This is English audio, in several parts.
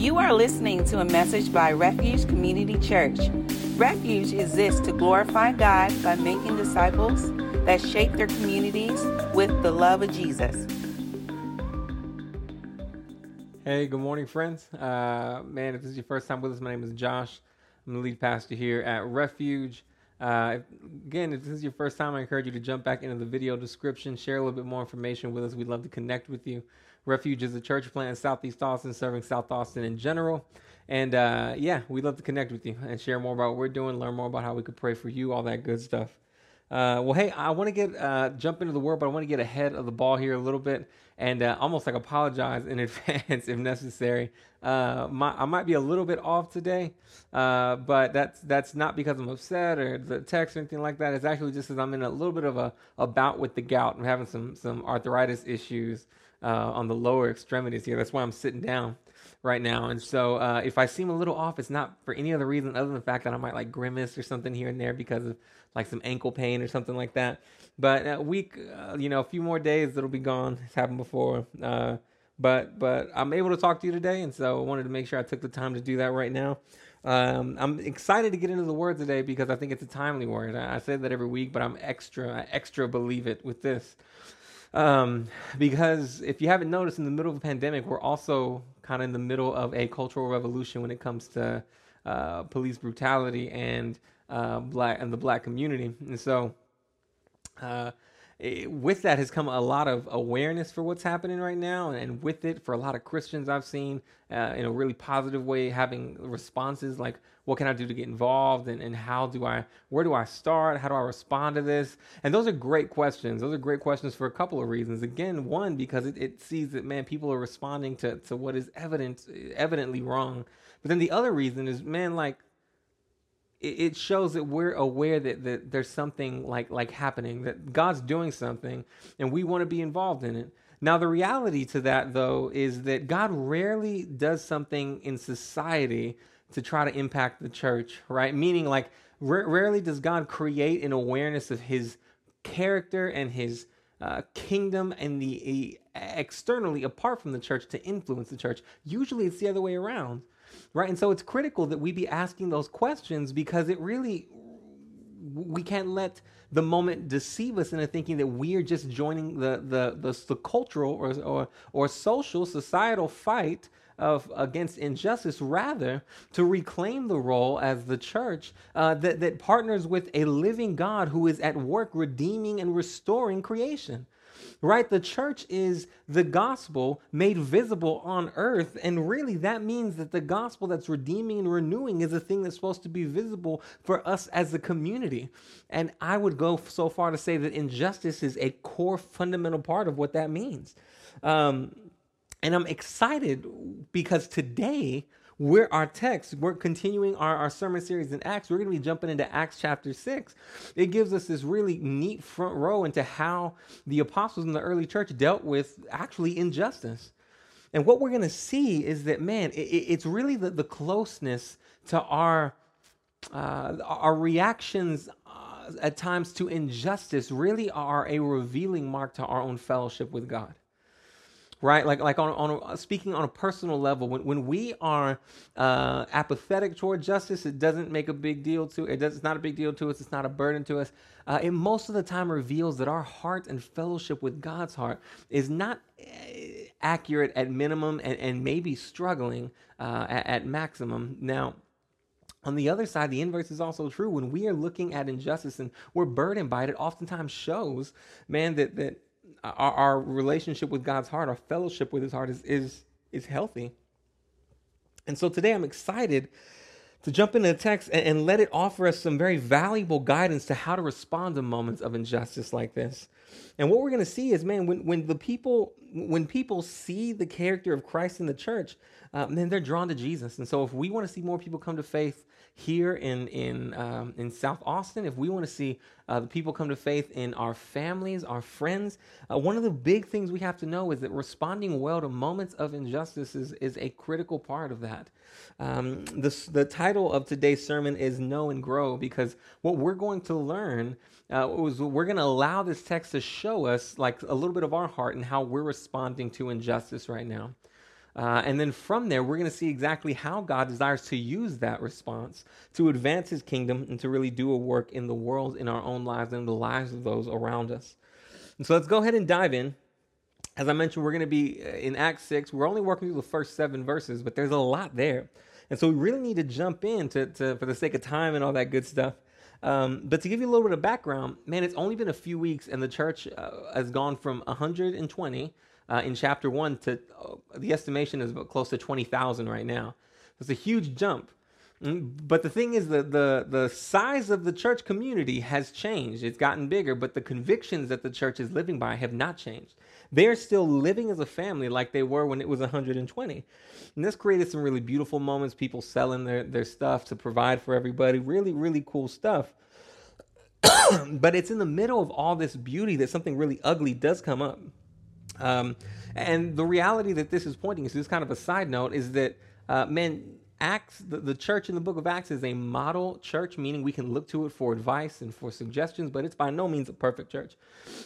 You are listening to a message by Refuge Community Church. Refuge exists to glorify God by making disciples that shape their communities with the love of Jesus. Hey, good morning, friends. Uh, man, if this is your first time with us, my name is Josh. I'm the lead pastor here at Refuge. Uh, again, if this is your first time, I encourage you to jump back into the video description, share a little bit more information with us. We'd love to connect with you. Refuge is a church plant in Southeast Austin, serving South Austin in general. And uh, yeah, we'd love to connect with you and share more about what we're doing, learn more about how we could pray for you, all that good stuff. Uh, well, hey, I want to get uh, jump into the word, but I want to get ahead of the ball here a little bit and uh, almost like apologize in advance if necessary. Uh, my, I might be a little bit off today, uh, but that's that's not because I'm upset or the text or anything like that. It's actually just because I'm in a little bit of a, a bout with the gout. I'm having some some arthritis issues uh, on the lower extremities here. That's why I'm sitting down right now. And so uh, if I seem a little off, it's not for any other reason other than the fact that I might like grimace or something here and there because of like some ankle pain or something like that. But a week, uh, you know, a few more days, it'll be gone. It's happened before. Uh, but but I'm able to talk to you today, and so I wanted to make sure I took the time to do that right now. Um, I'm excited to get into the word today because I think it's a timely word. I, I say that every week, but I'm extra I extra believe it with this. Um, because if you haven't noticed, in the middle of a pandemic, we're also kind of in the middle of a cultural revolution when it comes to uh, police brutality and uh, black and the black community. And so, uh, it, with that has come a lot of awareness for what's happening right now, and with it, for a lot of Christians I've seen uh, in a really positive way, having responses like, "What can I do to get involved?" and, and how do I, where do I start? How do I respond to this? And those are great questions. Those are great questions for a couple of reasons. Again, one because it, it sees that man, people are responding to to what is evident, evidently wrong. But then the other reason is, man, like it shows that we're aware that, that there's something like like happening that god's doing something and we want to be involved in it. Now the reality to that though is that god rarely does something in society to try to impact the church right? Meaning like r- rarely does god create an awareness of his character and his uh, kingdom and the externally apart from the church to influence the church. Usually it's the other way around right? And so it's critical that we be asking those questions because it really, we can't let the moment deceive us into thinking that we are just joining the the the, the cultural or, or or social societal fight of against injustice, rather to reclaim the role as the church uh, that that partners with a living God who is at work redeeming and restoring creation right? The church is the gospel made visible on earth. And really, that means that the gospel that's redeeming and renewing is a thing that's supposed to be visible for us as a community. And I would go so far to say that injustice is a core fundamental part of what that means. Um, and I'm excited because today, we're our text. We're continuing our, our sermon series in Acts. We're going to be jumping into Acts chapter 6. It gives us this really neat front row into how the apostles in the early church dealt with actually injustice. And what we're going to see is that, man, it, it's really the, the closeness to our, uh, our reactions uh, at times to injustice really are a revealing mark to our own fellowship with God right? Like like on on speaking on a personal level, when when we are uh, apathetic toward justice, it doesn't make a big deal to it. Does, it's not a big deal to us. It's not a burden to us. Uh, it most of the time reveals that our heart and fellowship with God's heart is not uh, accurate at minimum and, and maybe struggling uh, at, at maximum. Now. On the other side, the inverse is also true. When we are looking at injustice and we're burdened by it, it oftentimes shows, man, that that our, our relationship with God's heart, our fellowship with His heart is is is healthy. And so today I'm excited to jump into the text and, and, let it offer us some very valuable guidance to how to respond to moments of injustice like this. And what we're going to see is, man, when, when the people when people see the character of Christ in the church, uh, then they're drawn to Jesus. And so, if we want to see more people come to faith here in in um, in South Austin, if we want to see uh, the people come to faith in our families, our friends, uh, one of the big things we have to know is that responding well to moments of injustice is, is a critical part of that. Um, the the title of today's sermon is "Know and Grow" because what we're going to learn uh, was we're going to allow this text to show us like a little bit of our heart and how we're responding to injustice right now. Uh, and then from there, we're going to see exactly how God desires to use that response to advance his kingdom and to really do a work in the world, in our own lives, and in the lives of those around us. And so let's go ahead and dive in. As I mentioned, we're going to be uh, in Acts 6. We're only working through the first seven verses, but there's a lot there. And so we really need to jump in to, to for the sake of time and all that good stuff. Um, but to give you a little bit of background, man, it's only been a few weeks, and the church uh, has gone from 120 uh, in chapter one to uh, the estimation is close to 20,000 right now. It's a huge jump. Mm, but the thing is, the, the, the size of the church community has changed. It's gotten bigger, but the convictions that the church is living by have not changed. They're still living as a family like they were when it was 120. And this created some really beautiful moments, people selling their, their stuff to provide for everybody. Really, really cool stuff. but it's in the middle of all this beauty that something really ugly does come up. Um, and the reality that this is pointing to, this kind of a side note, is that, uh, Acts, the, the church in the book of Acts is a model church, meaning we can look to it for advice and for suggestions, but it's by no means a perfect church.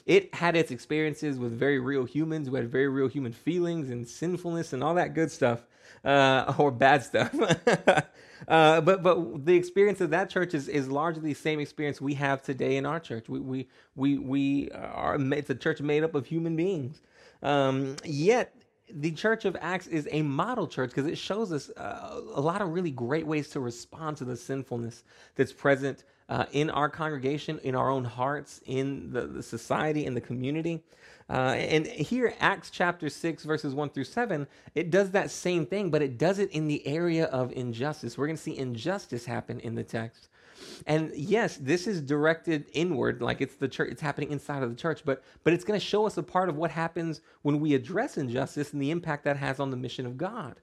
It had its experiences with very real humans who had very real human feelings and sinfulness and all that good stuff, uh, or bad stuff. uh, but but the experience of that church is, is largely the same experience we have today in our church. We we we, we are it's a church made up of human beings. Um, yet the Church of Acts is a model church because it shows us uh, a lot of really great ways to respond to the sinfulness that's present uh, in our congregation, in our own hearts, in the, the society, in the community. Uh, and here, Acts chapter 6, verses 1 through 7, it does that same thing, but it does it in the area of injustice. We're going to see injustice happen in the text. And yes, this is directed inward, like it's the church, it's happening inside of the church, but but it's going to show us a part of what happens when we address injustice and the impact that has on the mission of God.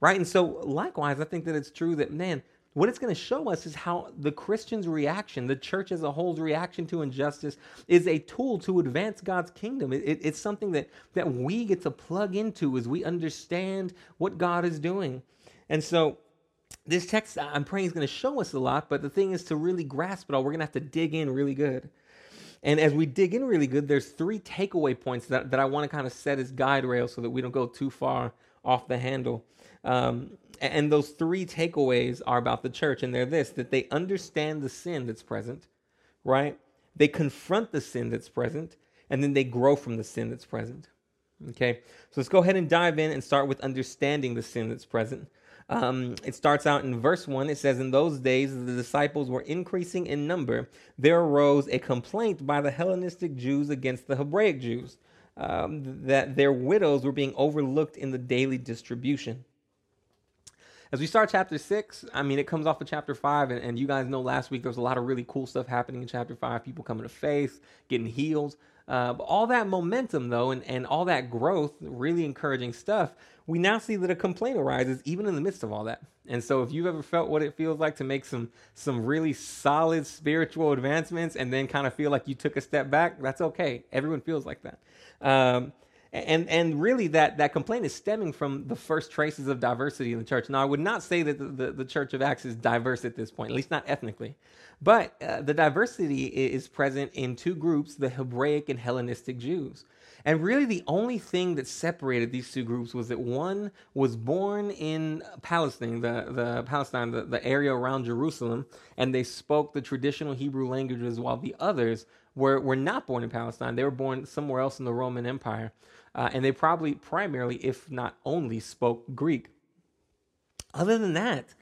Right? And so likewise, I think that it's true that man, what it's going to show us is how the Christian's reaction, the church as a whole's reaction to injustice, is a tool to advance God's kingdom. It, it, it's something that, that we get to plug into as we understand what God is doing. And so this text, I'm praying, is going to show us a lot, but the thing is to really grasp it all, we're going to have to dig in really good. And as we dig in really good, there's three takeaway points that, that I want to kind of set as guide rails so that we don't go too far off the handle. Um, and those three takeaways are about the church, and they're this that they understand the sin that's present, right? They confront the sin that's present, and then they grow from the sin that's present. Okay, so let's go ahead and dive in and start with understanding the sin that's present. Um, it starts out in verse 1. It says, In those days, the disciples were increasing in number. There arose a complaint by the Hellenistic Jews against the Hebraic Jews um, that their widows were being overlooked in the daily distribution. As we start chapter six, I mean, it comes off of chapter five, and, and you guys know last week there was a lot of really cool stuff happening in chapter five. People coming to faith, getting healed. Uh, all that momentum, though, and, and all that growth, really encouraging stuff, we now see that a complaint arises even in the midst of all that. And so, if you've ever felt what it feels like to make some some really solid spiritual advancements and then kind of feel like you took a step back, that's okay. Everyone feels like that. Um, and and really that that complaint is stemming from the first traces of diversity in the church. Now, I would not say that the, the, the Church of Acts is diverse at this point, at least not ethnically, but uh, the diversity is present in two groups: the Hebraic and Hellenistic Jews. And really, the only thing that separated these two groups was that one was born in Palestine, the, the Palestine, the, the area around Jerusalem, and they spoke the traditional Hebrew languages, while the others were, were not born in Palestine. They were born somewhere else in the Roman Empire. Uh, and they probably primarily, if not only, spoke Greek. Other than that,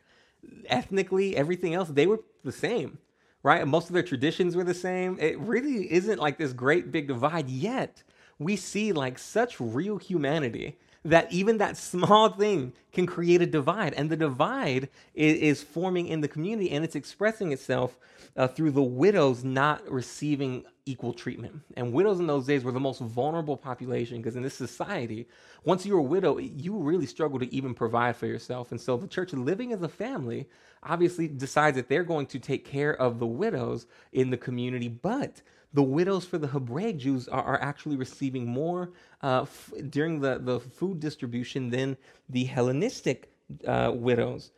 ethnically, everything else, they were the same, right? Most of their traditions were the same. It really isn't like this great big divide yet. We see like such real humanity that even that small thing can create a divide. And the divide is, is forming in the community and it's expressing itself uh, through the widows not receiving equal treatment. And widows in those days were the most vulnerable population because in this society, once you're a widow, you really struggle to even provide for yourself. And so the church, living as a family, obviously decides that they're going to take care of the widows in the community, but the widows for the Hebraic Jews are, are actually receiving more uh, f- during the, the food distribution than the Hellenistic uh, widows.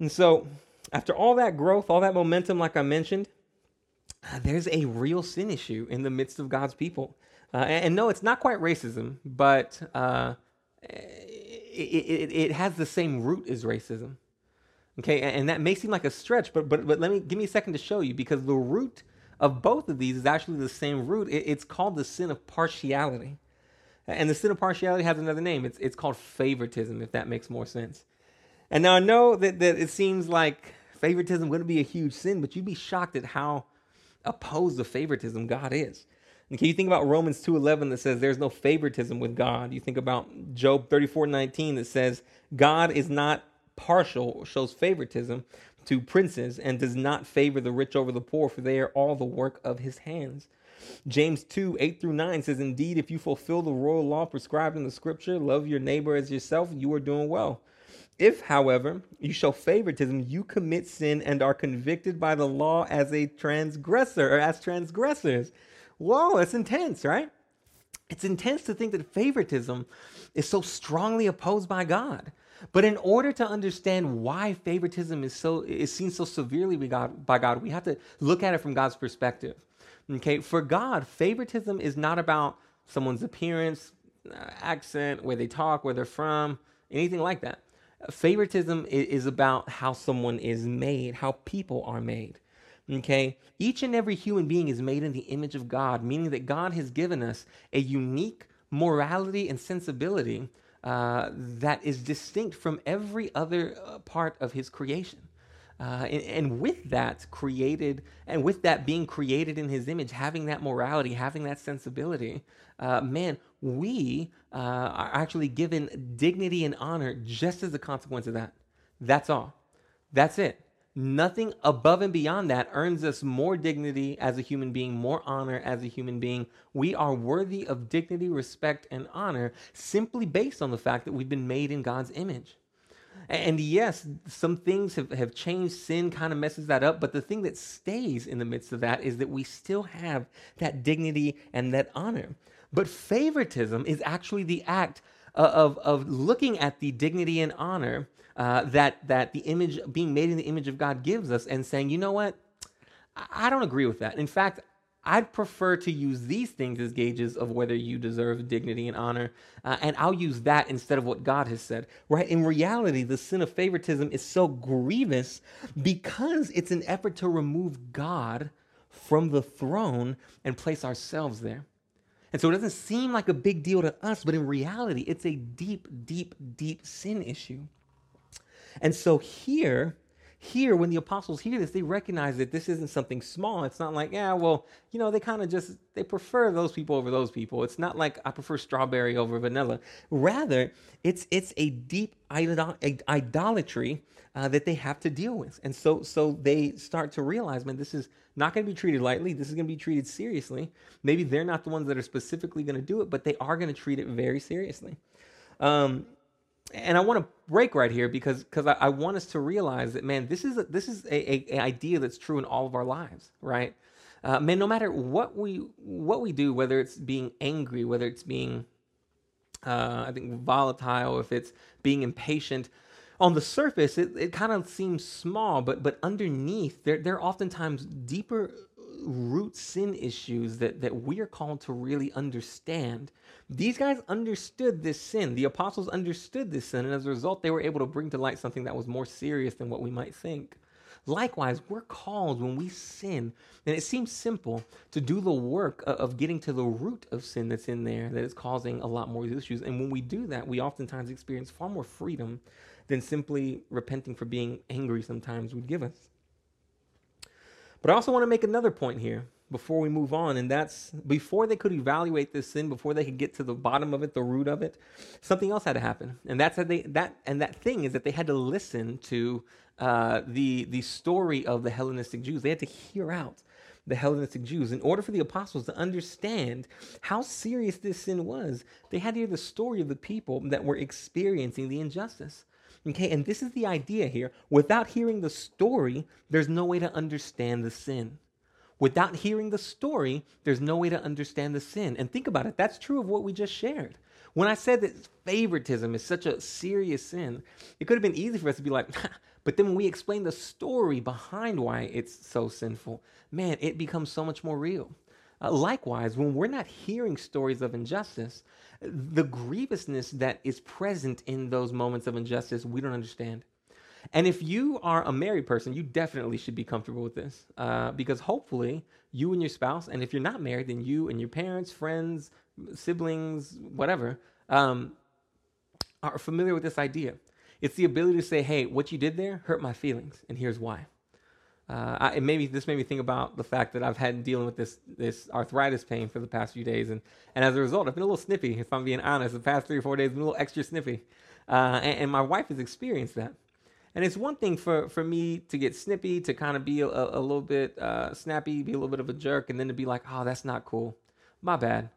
And so, after all that growth, all that momentum, like I mentioned, uh, there's a real sin issue in the midst of God's people. Uh, and, and, no, it's not quite racism, but uh, it, it has the same root as racism. Okay, and that may seem like a stretch, but but but let me give me a second to show you because the root of both of these is actually the same root. it's called the sin of partiality, and the sin of partiality has another name. It's it's called favoritism, if that makes more sense. And now I know that that it seems like favoritism wouldn't be a huge sin, but you'd be shocked at how opposed to favoritism God is. And can you think about Romans 2.11 that says there's no favoritism with God? You think about Job 34.19 that says God is not partial, shows favoritism to princes, and does not favor the rich over the poor, for they are all the work of his hands. James 2, 8 through 9 says, Indeed, if you fulfill the royal law prescribed in the scripture, love your neighbor as yourself, you are doing well. If, however, you show favoritism, you commit sin and are convicted by the law as a transgressor or as transgressors. Whoa, that's intense, right? It's intense to think that favoritism is so strongly opposed by God. But in order to understand why favoritism is so is seen so severely by God, by God, we have to look at it from God's perspective. Okay, for God, favoritism is not about someone's appearance, uh, accent, where they talk, where they're from, anything like that. Favoritism is about how someone is made, how people are made. Okay? Each and every human being is made in the image of God, meaning that God has given us a unique morality and sensibility uh, that is distinct from every other uh, part of his creation. Uh, and, and, with that created, and with that being created in his image, having that morality, having that sensibility, uh, man, we uh, are actually given dignity and honor just as a consequence of that. That's all. That's it. Nothing above and beyond that earns us more dignity as a human being, more honor as a human being. We are worthy of dignity, respect, and honor simply based on the fact that we've been made in God's image. And yes, some things have, have changed. Sin kind of messes that up. But the thing that stays in the midst of that is that we still have that dignity and that honor. But favoritism is actually the act of, of looking at the dignity and honor uh, that that the image being made in the image of God gives us, and saying, you know what, I don't agree with that. In fact, I'd prefer to use these things as gauges of whether you deserve dignity and honor, uh, and I'll use that instead of what God has said. Right? In reality, the sin of favoritism is so grievous because it's an effort to remove God from the throne and place ourselves there. And so it doesn't seem like a big deal to us, but in reality, it's a deep, deep, deep sin issue. And so here, here, when the apostles hear this, they recognize that this isn't something small. It's not like, yeah, well, you know, they kind of just they prefer those people over those people. It's not like I prefer strawberry over vanilla. Rather, it's it's a deep idolatry uh, that they have to deal with, and so so they start to realize, man, this is not going to be treated lightly. This is going to be treated seriously. Maybe they're not the ones that are specifically going to do it, but they are going to treat it very seriously. Um, and I want to break right here because because I, I, want us to realize that man, this is a, this is a, a, a idea that's true in all of our lives, right? Uh, man, no matter what we what we do, whether it's being angry, whether it's being uh, I think volatile, if it's being impatient, on the surface it, it kind of seems small, but but underneath there there are oftentimes deeper root sin issues that that we are called to really understand these guys understood this sin. The apostles understood this sin, and as a result, they were able to bring to light something that was more serious than what we might think. Likewise, we're called when we sin, and it seems simple to do the work of getting to the root of sin that's in there that is causing a lot more issues. And when we do that, we oftentimes experience far more freedom than simply repenting for being angry sometimes would give us. But I also want to make another point here before we move on, and that's before they could evaluate this sin, before they could get to the bottom of it, the root of it, something else had to happen, and that's that they that and that thing is that they had to listen to uh, the the story of the Hellenistic Jews. They had to hear out the Hellenistic Jews in order for the apostles to understand how serious this sin was. They had to hear the story of the people that were experiencing the injustice. Okay, and this is the idea here. Without hearing the story, there's no way to understand the sin. Without hearing the story, there's no way to understand the sin. And think about it, that's true of what we just shared. When I said that favoritism is such a serious sin, it could have been easy for us to be like, but then when we explain the story behind why it's so sinful, man, it becomes so much more real. Uh, likewise, when we're not hearing stories of injustice, the grievousness that is present in those moments of injustice, we don't understand. And if you are a married person, you definitely should be comfortable with this uh, because hopefully you and your spouse, and if you're not married, then you and your parents, friends, siblings, whatever, um, are familiar with this idea. It's the ability to say, hey, what you did there hurt my feelings, and here's why. Uh, I, maybe this made me think about the fact that I've had dealing with this this arthritis pain for the past few days, and and as a result, I've been a little snippy. If I'm being honest, the past three or four days, I've been a little extra snippy, uh, and, and, my wife has experienced that. And it's one thing for for me to get snippy, to kind of be a, a little bit uh, snappy, be a little bit of a jerk, and then to be like, oh, that's not cool. My bad.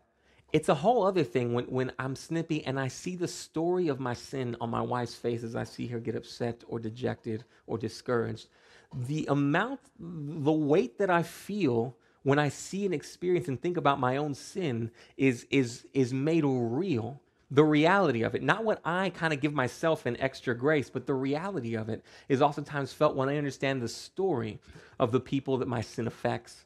It's a whole other thing when, when I'm snippy and I see the story of my sin on my wife's face as I see her get upset or dejected or discouraged the amount, the weight that I feel when I see and experience and think about my own sin is, is, is made real. The reality of it, not what I kind of give myself an extra grace, but the reality of it is oftentimes felt when I understand the story of the people that my sin affects.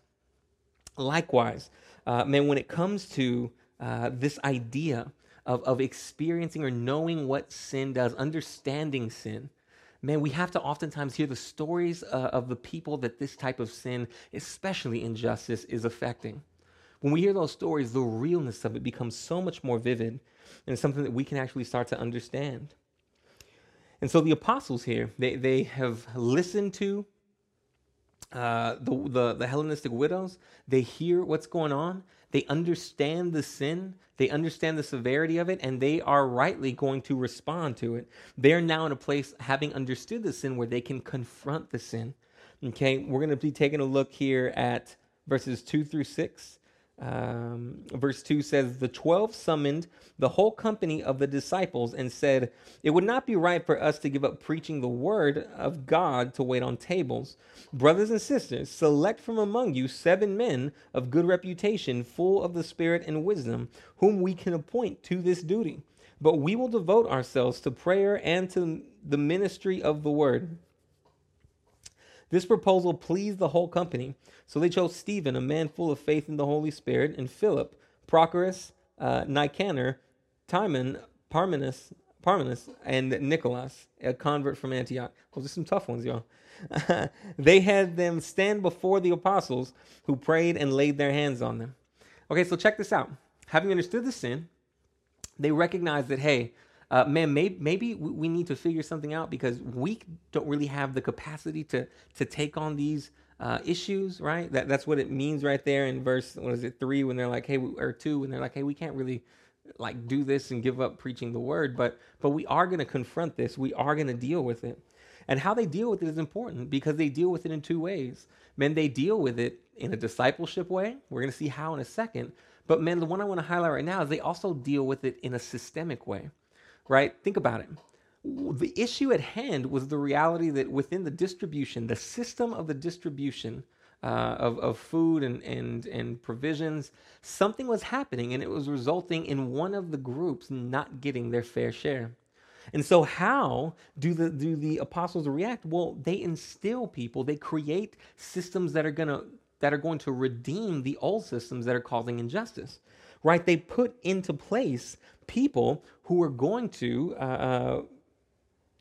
Likewise, uh, man, when it comes to uh, this idea of, of experiencing or knowing what sin does, understanding sin, man, we have to oftentimes hear the stories uh, of the people that this type of sin, especially injustice, is affecting. When we hear those stories, the realness of it becomes so much more vivid and something that we can actually start to understand. And so the apostles here, they, they have listened to uh, the, the, the Hellenistic widows. They hear what's going on. They understand the sin, they understand the severity of it, and they are rightly going to respond to it. They are now in a place, having understood the sin, where they can confront the sin. Okay, we're going to be taking a look here at verses 2 through 6. Um, verse 2 says, The twelve summoned the whole company of the disciples and said, It would not be right for us to give up preaching the word of God to wait on tables. Brothers and sisters, select from among you seven men of good reputation, full of the Spirit and wisdom, whom we can appoint to this duty. But we will devote ourselves to prayer and to the ministry of the word. This proposal pleased the whole company, so they chose Stephen, a man full of faith in the Holy Spirit, and Philip, Prochorus, uh, Nicanor, Timon, Parmenas, Parmenas, and Nicholas, a convert from Antioch. Those are some tough ones, y'all. they had them stand before the apostles who prayed and laid their hands on them. Okay, so check this out. Having understood the sin, they recognized that, hey, uh, man, maybe, maybe we need to figure something out because we don't really have the capacity to to take on these uh, issues, right? That that's what it means right there in verse what is it three when they're like, hey, or two when they're like, hey, we can't really like do this and give up preaching the word, but but we are going to confront this. We are going to deal with it. And how they deal with it is important because they deal with it in two ways. Men, they deal with it in a discipleship way. We're going to see how in a second. But men, the one I want to highlight right now is they also deal with it in a systemic way right? Think about it. The issue at hand was the reality that within the distribution, the system of the distribution uh, of, of food and, and, and provisions, something was happening and it was resulting in one of the groups not getting their fair share. And so, how do the do the apostles react? Well, they instill people. They create systems that are gonna that are going to redeem the old systems that are causing injustice right? They put into place people who are going to uh, uh,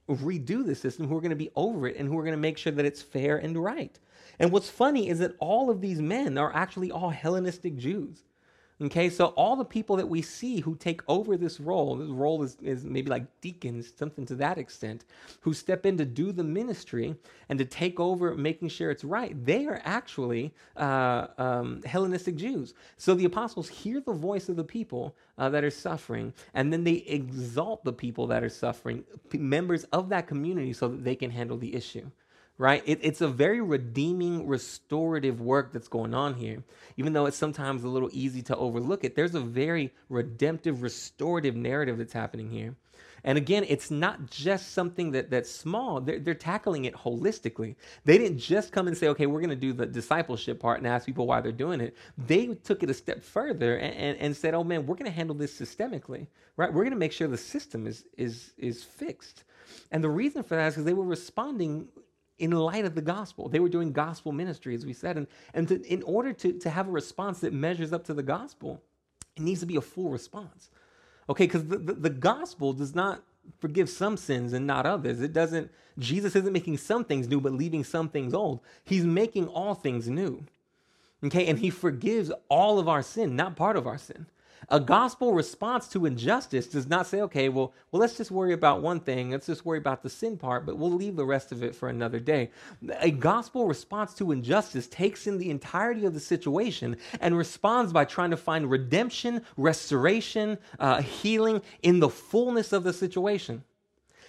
redo the system, who are going to be over it, and who are going to make sure that it's fair and right. And what's funny is that all of these men are actually all Hellenistic Jews. Okay, so all the people that we see who take over this role, this role is, is maybe like deacons, something to that extent, who step in to do the ministry and to take over making sure it's right, they are actually uh, um, Hellenistic Jews. So the apostles hear the voice of the people uh, that are suffering, and then they exalt the people that are suffering, members of that community, so that they can handle the issue right? It, it's a very redeeming, restorative work that's going on here. Even though it's sometimes a little easy to overlook it, there's a very redemptive, restorative narrative that's happening here. And again, it's not just something that, that's small. They're, they're tackling it holistically. They didn't just come and say, okay, we're going to do the discipleship part and ask people why they're doing it. They took it a step further and, and, and said, oh man, we're going to handle this systemically, right? We're going to make sure the system is, is, is fixed. And the reason for that is because they were responding in light of the gospel. They were doing gospel ministry, as we said. And, and to, in order to, to have a response that measures up to the gospel, it needs to be a full response. Okay, because the, the, the gospel does not forgive some sins and not others. It doesn't, Jesus isn't making some things new, but leaving some things old. He's making all things new. Okay, and he forgives all of our sin, not part of our sin. A gospel response to injustice does not say, okay, well, well, let's just worry about one thing. Let's just worry about the sin part, but we'll leave the rest of it for another day. A gospel response to injustice takes in the entirety of the situation and responds by trying to find redemption, restoration, uh, healing in the fullness of the situation.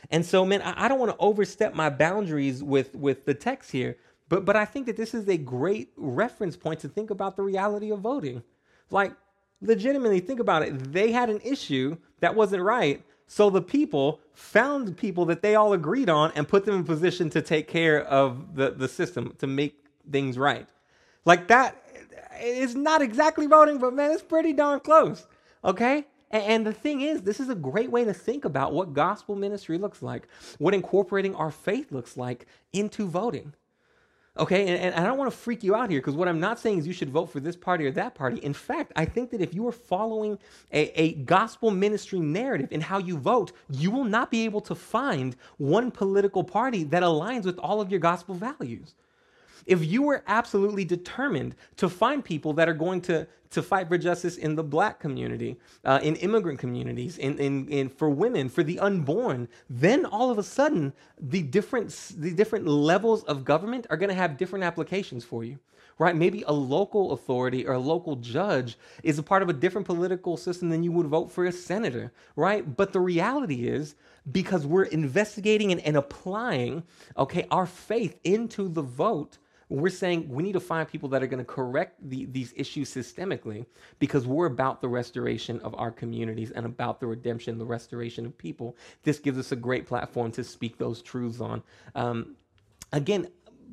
And so, man, I, I don't want to overstep my boundaries with, with the text here, but, but I think that this is a great reference point to think about the reality of voting. Like, legitimately think about it. They had an issue that wasn't right. So the people found people that they all agreed on and put them in position to take care of the, the system to make things right. Like that is not exactly voting, but man, it's pretty darn close. Okay? And the thing is, this is a great way to think about what gospel ministry looks like, what incorporating our faith looks like into voting. Okay, and, and I don't want to freak you out here because what I'm not saying is you should vote for this party or that party. In fact, I think that if you are following a, a gospel ministry narrative in how you vote, you will not be able to find one political party that aligns with all of your gospel values if you were absolutely determined to find people that are going to, to fight for justice in the black community, uh, in immigrant communities, in, in, in, for women, for the unborn, then all of a sudden the different, the different levels of government are going to have different applications for you. Right? Maybe a local authority or a local judge is a part of a different political system than you would vote for a senator, right? But the reality is, because we're investigating and, and applying, okay, our faith into the vote, we're saying we need to find people that are going to correct the, these issues systemically because we're about the restoration of our communities and about the redemption, the restoration of people. This gives us a great platform to speak those truths on. Um, again,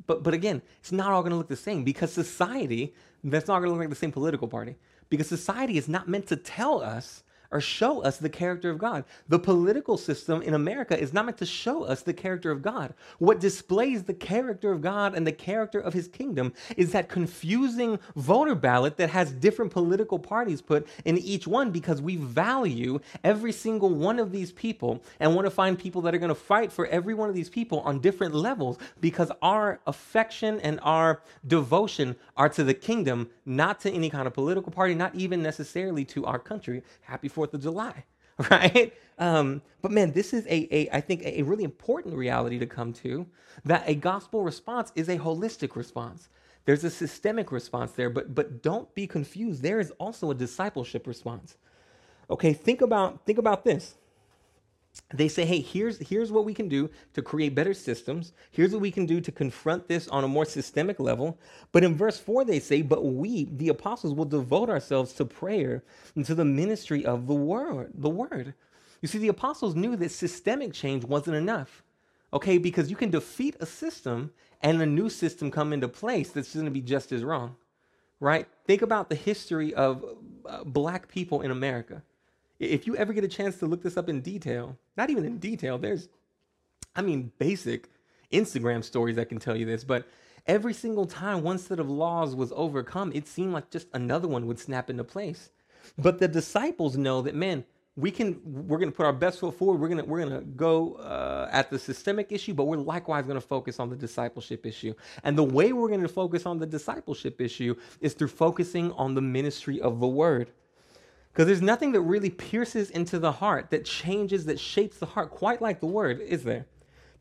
but but again, it's not all going to look the same because society that's not going to look like the same political party because society is not meant to tell us or show us the character of God. The political system in America is not meant to show us the character of God. What displays the character of God and the character of his kingdom is that confusing voter ballot that has different political parties put in each one because we value every single one of these people and want to find people that are going to fight for every one of these people on different levels because our affection and our devotion are to the kingdom, not to any kind of political party, not even necessarily to our country. Happy Fourth of July, right? Um, but man, this is a, a I think a really important reality to come to that a gospel response is a holistic response. There's a systemic response there, but but don't be confused. There is also a discipleship response. Okay, think about think about this they say, hey, here's, here's what we can do to create better systems. Here's what we can do to confront this on a more systemic level. But in verse 4, they say, but we, the apostles, will devote ourselves to prayer and to the ministry of the word. The word. You see, the apostles knew that systemic change wasn't enough. Okay, because you can defeat a system and a new system come into place that's going to be just as wrong. Right? Think about the history of uh, black people in America if you ever get a chance to look this up in detail, not even in detail, there's, I mean, basic Instagram stories that can tell you this, but every single time one set of laws was overcome, it seemed like just another one would snap into place. But the disciples know that, man, we can we're going to put our best foot forward we're going to we're going to go uh, at the systemic issue but we're likewise going to focus on the discipleship issue and the way we're going to focus on the discipleship issue is through focusing on the ministry of the word because there's nothing that really pierces into the heart, that changes, that shapes the heart, quite like the word, is there?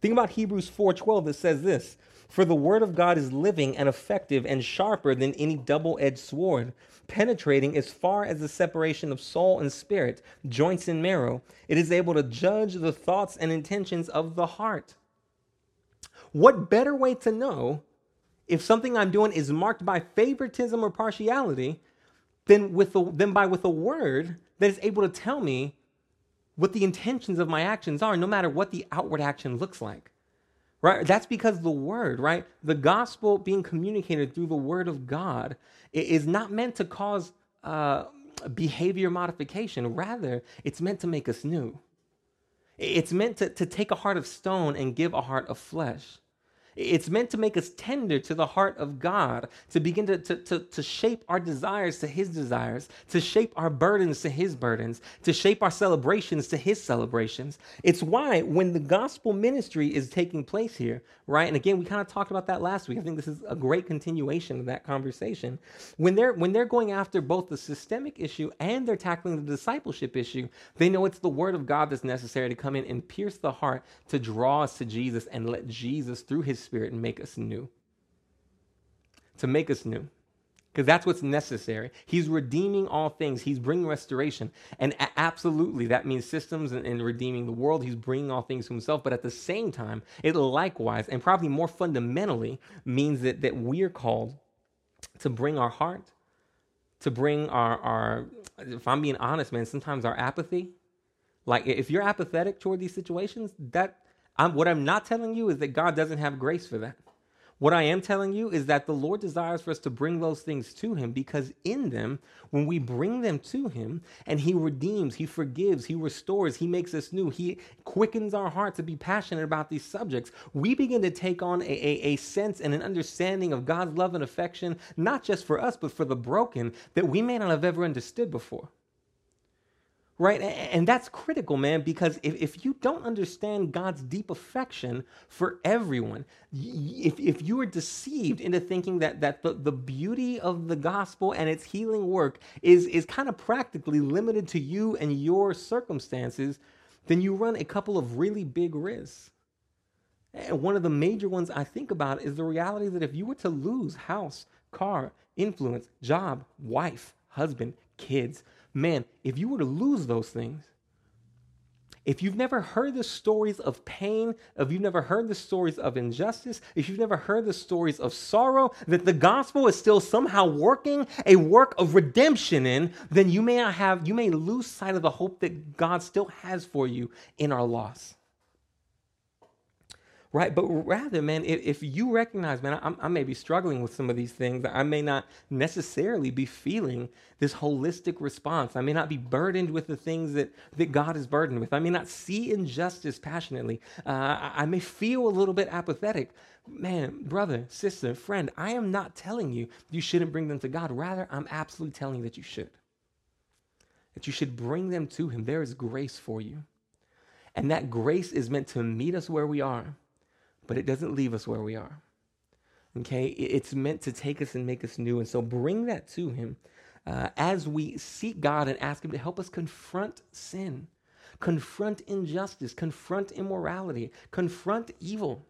Think about Hebrews 4:12 that says this: "For the word of God is living and effective and sharper than any double-edged sword, penetrating as far as the separation of soul and spirit, joints and marrow. It is able to judge the thoughts and intentions of the heart." What better way to know if something I'm doing is marked by favoritism or partiality than, with the, than by with a word that is able to tell me what the intentions of my actions are, no matter what the outward action looks like. Right? That's because the word, right? The gospel being communicated through the word of God is not meant to cause uh, behavior modification. Rather, it's meant to make us new. It's meant to, to take a heart of stone and give a heart of flesh. It's meant to make us tender to the heart of God, to begin to, to, to, to shape our desires to His desires, to shape our burdens to His burdens, to shape our celebrations to His celebrations. It's why when the gospel ministry is taking place here, right? And again, we kind of talked about that last week. I think this is a great continuation of that conversation. When they're when they're going after both the systemic issue and they're tackling the discipleship issue, they know it's the word of God that's necessary to come in and pierce the heart to draw us to Jesus and let Jesus through his spirit make us new. To make us new because that's what's necessary. He's redeeming all things. He's bringing restoration. And a- absolutely, that means systems and, and, redeeming the world. He's bringing all things to himself. But at the same time, it likewise, and probably more fundamentally, means that, that we are called to bring our heart, to bring our, our, if I'm being honest, man, sometimes our apathy. Like if you're apathetic toward these situations, that I'm, what I'm not telling you is that God doesn't have grace for that. What I am telling you is that the Lord desires for us to bring those things to Him because in them, when we bring them to Him and He redeems, He forgives, He restores, He makes us new, He quickens our heart to be passionate about these subjects, we begin to take on a, a, a sense and an understanding of God's love and affection, not just for us, but for the broken that we may not have ever understood before right? And that's critical, man, because if, if you don't understand God's deep affection for everyone, if, if you are deceived into thinking that, that the, the beauty of the gospel and its healing work is, is kind of practically limited to you and your circumstances, then you run a couple of really big risks. And one of the major ones I think about is the reality that if you were to lose house, car, influence, job, wife, husband, kids, man, if you were to lose those things, if you've never heard the stories of pain, if you've never heard the stories of injustice, if you've never heard the stories of sorrow, that the gospel is still somehow working a work of redemption in, then you may not have, you may lose sight of the hope that God still has for you in our loss right? But rather, man, if, if you recognize, man, I, I, may be struggling with some of these things, I may not necessarily be feeling this holistic response. I may not be burdened with the things that, that God is burdened with. I may not see injustice passionately. Uh, I, I may feel a little bit apathetic. Man, brother, sister, friend, I am not telling you you shouldn't bring them to God. Rather, I'm absolutely telling you that you should. That you should bring them to Him. There is grace for you. And that grace is meant to meet us where we are but it doesn't leave us where we are. Okay? It's meant to take us and make us new. And so bring that to Him uh, as we seek God and ask Him to help us confront sin, confront injustice, confront immorality, confront evil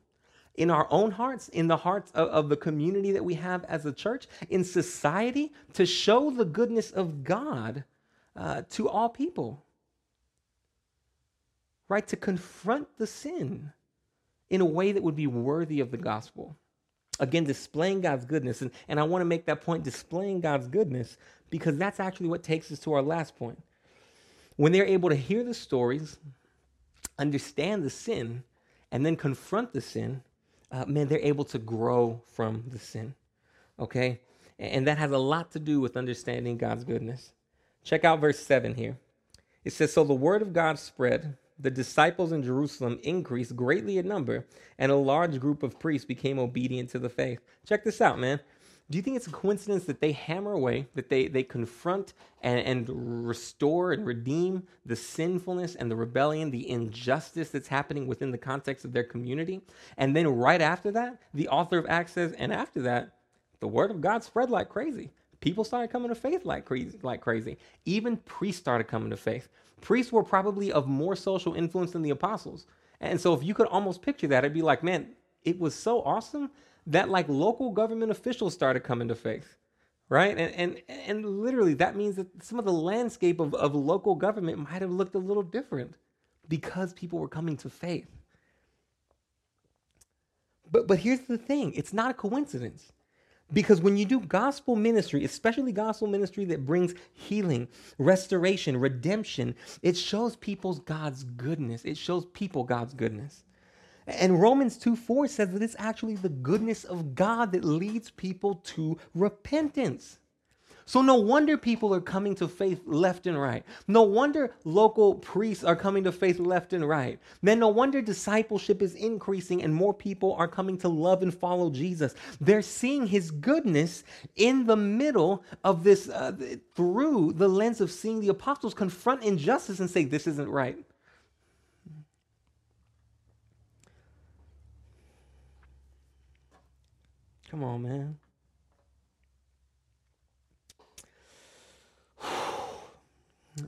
in our own hearts, in the hearts of, of, the community that we have as a church, in society, to show the goodness of God uh, to all people. Right? To confront the sin in a way that would be worthy of the gospel. Again, displaying God's goodness. And, and I want to make that point displaying God's goodness because that's actually what takes us to our last point. When they're able to hear the stories, understand the sin, and then confront the sin, uh, man, they're able to grow from the sin. Okay? And that has a lot to do with understanding God's goodness. Check out verse 7 here. It says, So the word of God spread the disciples in Jerusalem increased greatly in number, and a large group of priests became obedient to the faith. Check this out, man. Do you think it's a coincidence that they hammer away, that they, they confront and, and restore and redeem the sinfulness and the rebellion, the injustice that's happening within the context of their community? And then right after that, the author of Acts says, and after that, the word of God spread like crazy. People started coming to faith like crazy, like crazy. Even priests started coming to faith priests were probably of more social influence than the apostles. And so if you could almost picture that, it'd be like, man, it was so awesome that like local government officials started coming to faith. Right? And and and literally that means that some of the landscape of, of local government might have looked a little different because people were coming to faith. But but here's the thing, it's not a coincidence. Because when you do gospel ministry, especially gospel ministry that brings healing, restoration, redemption, it shows people's God's goodness. It shows people God's goodness. And Romans 2 4 says that it's actually the goodness of God that leads people to repentance. So no wonder people are coming to faith left and right. No wonder local priests are coming to faith left and right. Then no wonder discipleship is increasing and more people are coming to love and follow Jesus. They're seeing his goodness in the middle of this, uh, through the lens of seeing the apostles confront injustice and say, this isn't right. Come on, man.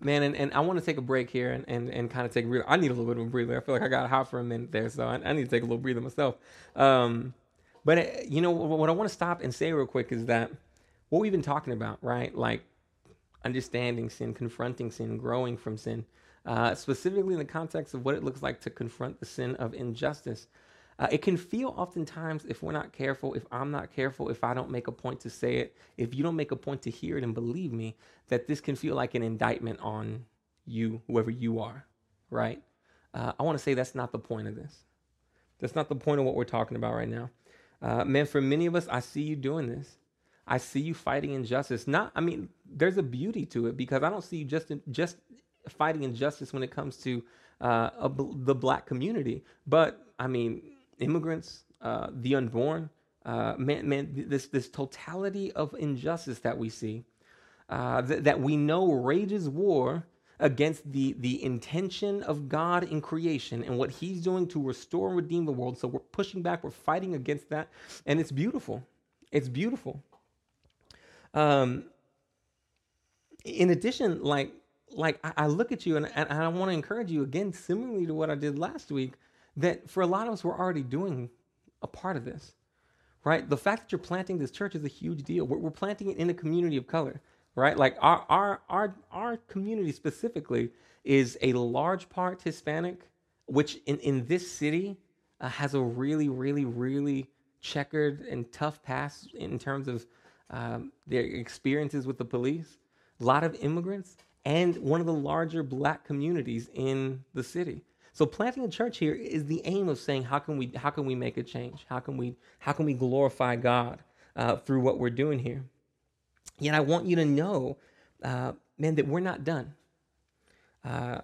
Man, and, and I want to take a break here and, and, and kind of take a breather. I need a little bit of a breather. I feel like I got hot for a minute there, so I, I need to take a little breather myself. Um, but, uh, you know, what I want to stop and say real quick is that what we've been talking about, right? Like understanding sin, confronting sin, growing from sin, uh, specifically in the context of what it looks like to confront the sin of injustice. Uh, it can feel oftentimes, if we're not careful, if I'm not careful, if I don't make a point to say it, if you don't make a point to hear it and believe me, that this can feel like an indictment on you, whoever you are, right? Uh, I want to say that's not the point of this. That's not the point of what we're talking about right now. Uh, man, for many of us, I see you doing this. I see you fighting injustice. Not, I mean, there's a beauty to it because I don't see you just in, just fighting injustice when it comes to uh, a, the black community. But I mean, immigrants, uh, the unborn, uh, man, man, this this totality of injustice that we see, uh, th- that we know rages war against the the intention of God in creation and what He's doing to restore and redeem the world. So we're pushing back, we're fighting against that, and it's beautiful. It's beautiful. Um, in addition, like like I, I look at you and, and I want to encourage you again, similarly to what I did last week that for a lot of us, we're already doing a part of this, right? The fact that you're planting this church is a huge deal. We're, we're planting it in a community of color, right? Like our, our, our, our community specifically is a large part Hispanic, which in, in this city uh, has a really, really, really checkered and tough past in terms of um, their experiences with the police. A lot of immigrants and one of the larger black communities in the city. So planting a church here is the aim of saying how can we how can we make a change? How can we how can we glorify God uh, through what we're doing here? Yet I want you to know, uh, man, that we're not done. Uh,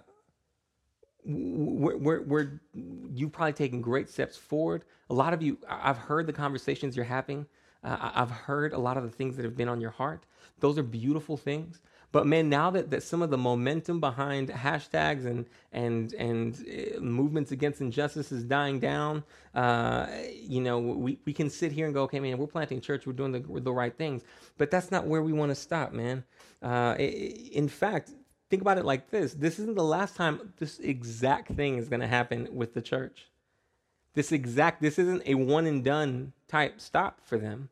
we're, we're, we're, you've probably taken great steps forward. A lot of you, I've heard the conversations you're having. Uh, I've heard a lot of the things that have been on your heart. Those are beautiful things. But man, now that, that some of the momentum behind hashtags and and and uh, movements against injustice is dying down, uh, you know, we, we can sit here and go, okay, man, we're planting church, we're doing the, the right things. But that's not where we want to stop, man. Uh, in fact, think about it like this this isn't the last time this exact thing is going to happen with the church. This exact, this isn't a one and done type stop for them.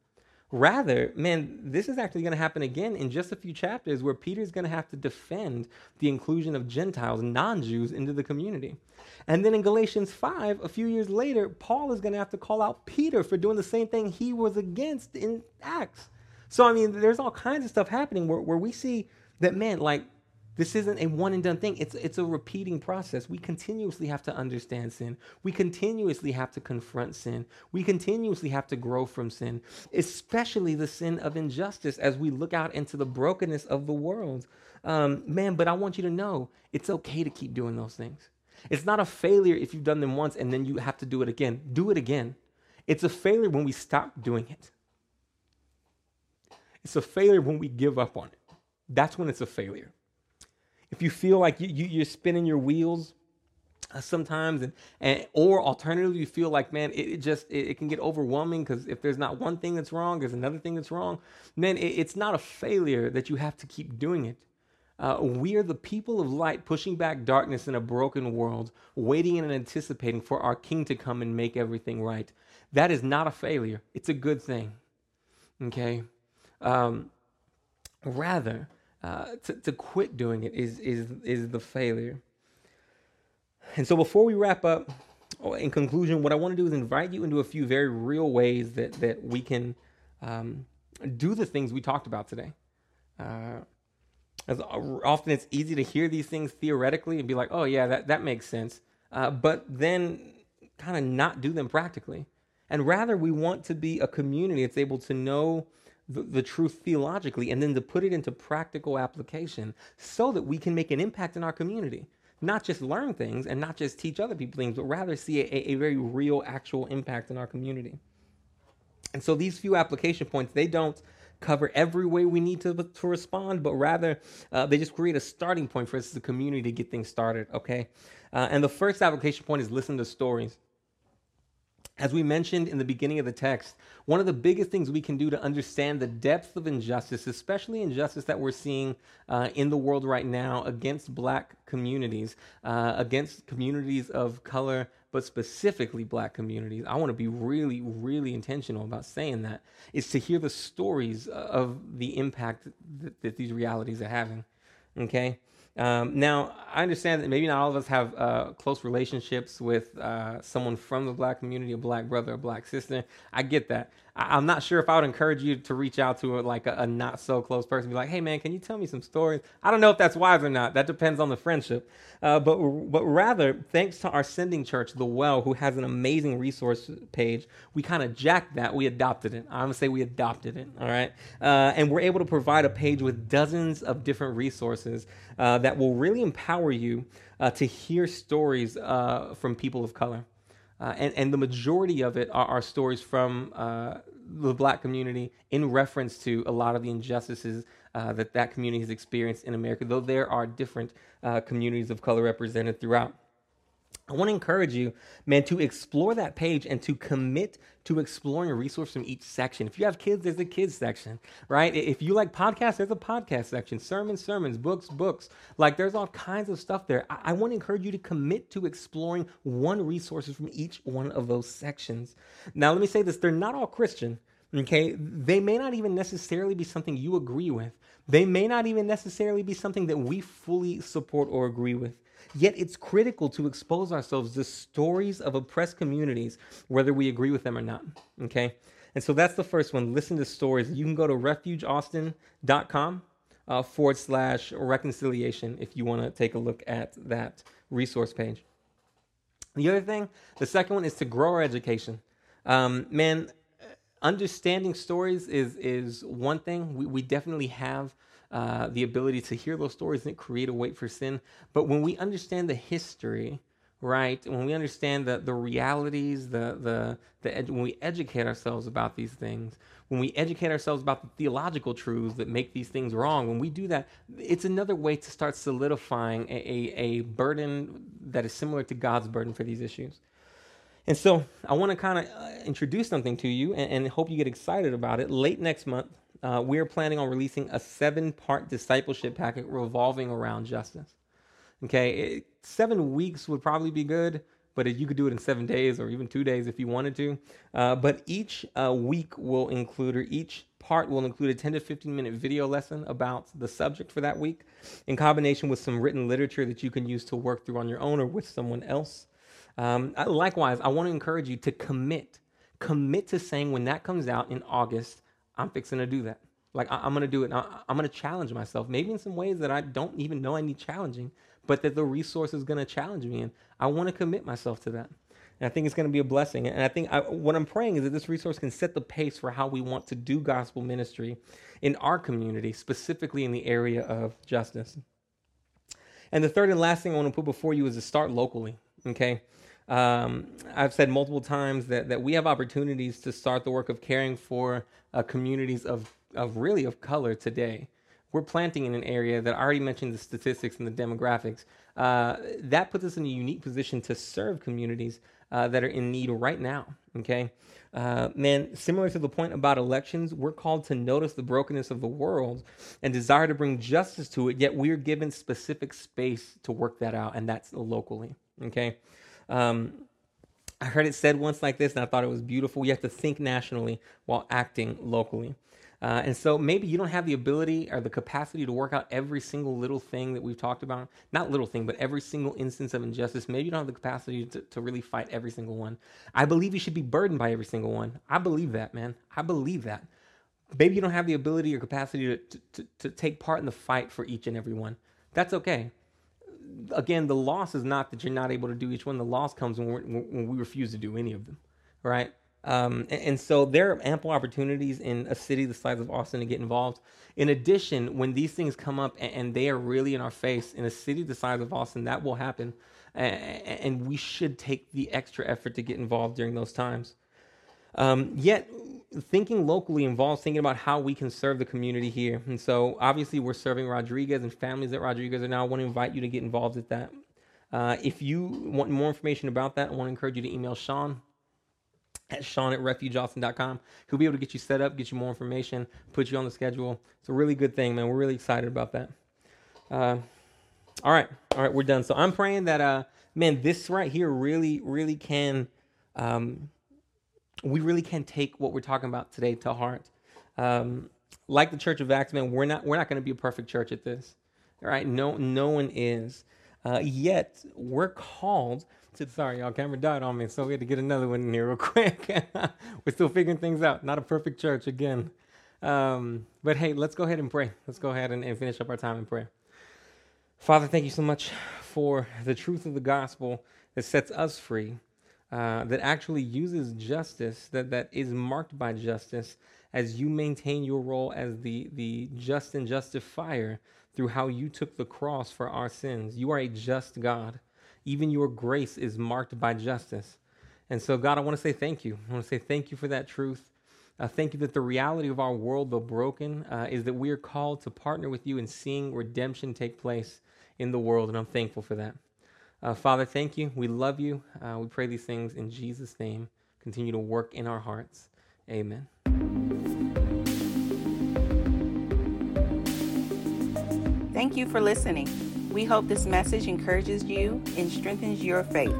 Rather, man, this is actually going to happen again in just a few chapters where Peter's going to have to defend the inclusion of Gentiles, non Jews, into the community. And then in Galatians 5, a few years later, Paul is going to have to call out Peter for doing the same thing he was against in Acts. So, I mean, there's all kinds of stuff happening where, where we see that, man, like, this isn't a one and done thing. It's, it's a repeating process. We continuously have to understand sin. We continuously have to confront sin. We continuously have to grow from sin, especially the sin of injustice as we look out into the brokenness of the world. Um, man, but I want you to know it's okay to keep doing those things. It's not a failure if you've done them once and then you have to do it again. Do it again. It's a failure when we stop doing it. It's a failure when we give up on it. That's when it's a failure if you feel like you, you, are spinning your wheels uh, sometimes and, and or alternatively you feel like man it, it just it, it, can get overwhelming because if there's not one thing that's wrong there's another thing that's wrong then it, it's not a failure that you have to keep doing it. Uh, we are the people of light pushing back darkness in a broken world waiting and anticipating for our king to come and make everything right. That is not a failure. It's a good thing. Okay? Um, rather uh, to, to quit doing it is, is, is the failure. And so before we wrap up, oh, in conclusion, what I want to do is invite you into a few very real ways that, that we can um, do the things we talked about today. Uh, as often it's easy to hear these things theoretically and be like, oh, yeah, that, that makes sense. Uh, but then kind of not do them practically. And rather, we want to be a community that's able to know the, the, truth theologically and then to put it into practical application so that we can make an impact in our community. Not just learn things and not just teach other people things, but rather see a, a very real, actual impact in our community. And so these few application points, they don't cover every way we need to, to respond, but rather uh, they just create a starting point for us as a community to get things started, okay? Uh, and the first application point is listen to stories. As we mentioned in the beginning of the text, one of the biggest things we can do to understand the depth of injustice, especially injustice that we're seeing uh, in the world right now against black communities, uh, against communities of color, but specifically black communities, I want to be really, really intentional about saying that, is to hear the stories of the impact that, that these realities are having. Okay? Um, now, I understand that maybe not all of us have uh, close relationships with uh, someone from the black community, a black brother, a black sister. I get that. I- am not sure if I would encourage you to reach out to like a, a, not so close person, be like, "Hey, man, can you tell me some stories?" I don't know if that's wise or not. That depends on the friendship. Uh, but but rather, thanks to our sending church, the Well, who has an amazing resource page, we kind of jacked that. We adopted it. I'm gonna say we adopted it. All right, uh, and we're able to provide a page with dozens of different resources uh, that will really empower you uh, to hear stories uh, from people of color. Uh, and, and the majority of it are, are stories from uh, the black community in reference to a lot of the injustices uh, that that community has experienced in America, though there are different uh, communities of color represented throughout. I want to encourage you, man, to explore that page and to commit to exploring a resource from each section. If you have kids, there's a kids section, right? If you like podcasts, there's a podcast section. Sermons, sermons, books, books. Like there's all kinds of stuff there. I, I want to encourage you to commit to exploring one resources from each one of those sections. Now, let me say this: they're not all Christian. Okay, they may not even necessarily be something you agree with. They may not even necessarily be something that we fully support or agree with. Yet it's critical to expose ourselves to stories of oppressed communities, whether we agree with them or not. Okay? And so that's the first one. Listen to stories. You can go to refugeaustin.com uh, forward slash reconciliation if you want to take a look at that resource page. The other thing, the second one is to grow our education. Um, man, understanding stories is is one thing. We, we definitely have uh, the ability to hear those stories and create a weight for sin. But when we understand the history, right, when we understand the, the realities, the, the, the ed- when we educate ourselves about these things, when we educate ourselves about the theological truths that make these things wrong, when we do that, it's another way to start solidifying a, a, a burden that is similar to God's burden for these issues. And so I want to kind of uh, introduce something to you and, and, hope you get excited about it. Late next month, uh, we're planning on releasing a seven part discipleship packet revolving around justice. Okay, it, seven weeks would probably be good, but you could do it in seven days or even two days if you wanted to. Uh, but each uh, week will include, or each part will include a 10 to 15 minute video lesson about the subject for that week, in combination with some written literature that you can use to work through on your own or with someone else. Um, likewise, I want to encourage you to commit. Commit to saying when that comes out in August, I'm fixing to do that. Like I, am to do it. I, am to challenge myself, maybe in some ways that I don't even know I need challenging, but that the resource is to challenge me, and I want to commit myself to that. And I think it's going to be a blessing. And I think I, what I'm praying is that this resource can set the pace for how we want to do gospel ministry in our community, specifically in the area of justice. And the third and last thing I want to put before you is to start locally. Okay. Um, I've said multiple times that, that we have opportunities to start the work of caring for uh, communities of, of really of color today. We're planting in an area that I already mentioned the statistics and the demographics. Uh, that puts us in a unique position to serve communities uh, that are in need right now. Okay, uh, man, similar to the point about elections, we're called to notice the brokenness of the world and desire to bring justice to it. Yet we're given specific space to work that out, and that's locally. Okay, um, I heard it said once like this, and I thought it was beautiful. You have to think nationally while acting locally. Uh, and so maybe you don't have the ability or the capacity to work out every single little thing that we've talked about. Not little thing, but every single instance of injustice. Maybe you don't have the capacity to, to really fight every single one. I believe you should be burdened by every single one. I believe that, man. I believe that. Maybe you don't have the ability or capacity to, to, to take part in the fight for each and every one. That's okay again, the loss is not that you're not able to do each one. The loss comes when, when we refuse to do any of them, right? Um, and, and, so there are ample opportunities in a city the size of Austin to get involved. In addition, when these things come up and, and they are really in our face in a city the size of Austin, that will happen. And, and we should take the extra effort to get involved during those times. Um, yet, thinking locally involves thinking about how we can serve the community here. And so, obviously, we're serving Rodriguez and families at Rodriguez, and now I want to invite you to get involved with that. Uh, if you want more information about that, I want to encourage you to email Sean at Sean at refugeaustin.com. He'll be able to get you set up, get you more information, put you on the schedule. It's a really good thing, man. We're really excited about that. Uh, all right, all right, we're done. So I'm praying that, uh, man, this right here really, really can, um, we really can take what we're talking about today to heart. Um, like the Church of Acts, man, we're not, we're not going to be a perfect church at this. All right, no, no one is. Uh, yet we're called to. Sorry, y'all, camera died on me, so we had to get another one in here real quick. we're still figuring things out. Not a perfect church again. Um, but hey, let's go ahead and pray. Let's go ahead and, and finish up our time in prayer. Father, thank you so much for the truth of the gospel that sets us free, uh, that actually uses justice, that, that is marked by justice, as you maintain your role as the, the just and justifier through how you took the cross for our sins. You are a just God. Even your grace is marked by justice. And so, God, I want to say thank you. I want to say thank you for that truth. Uh, thank you that the reality of our world, though broken, uh, is that we are called to partner with you in seeing redemption take place in the world, and I'm thankful for that. Uh, Father, thank you. We love you. Uh, we pray these things in Jesus' name. Continue to work in our hearts. Amen. Thank you for listening. We hope this message encourages you and strengthens your faith.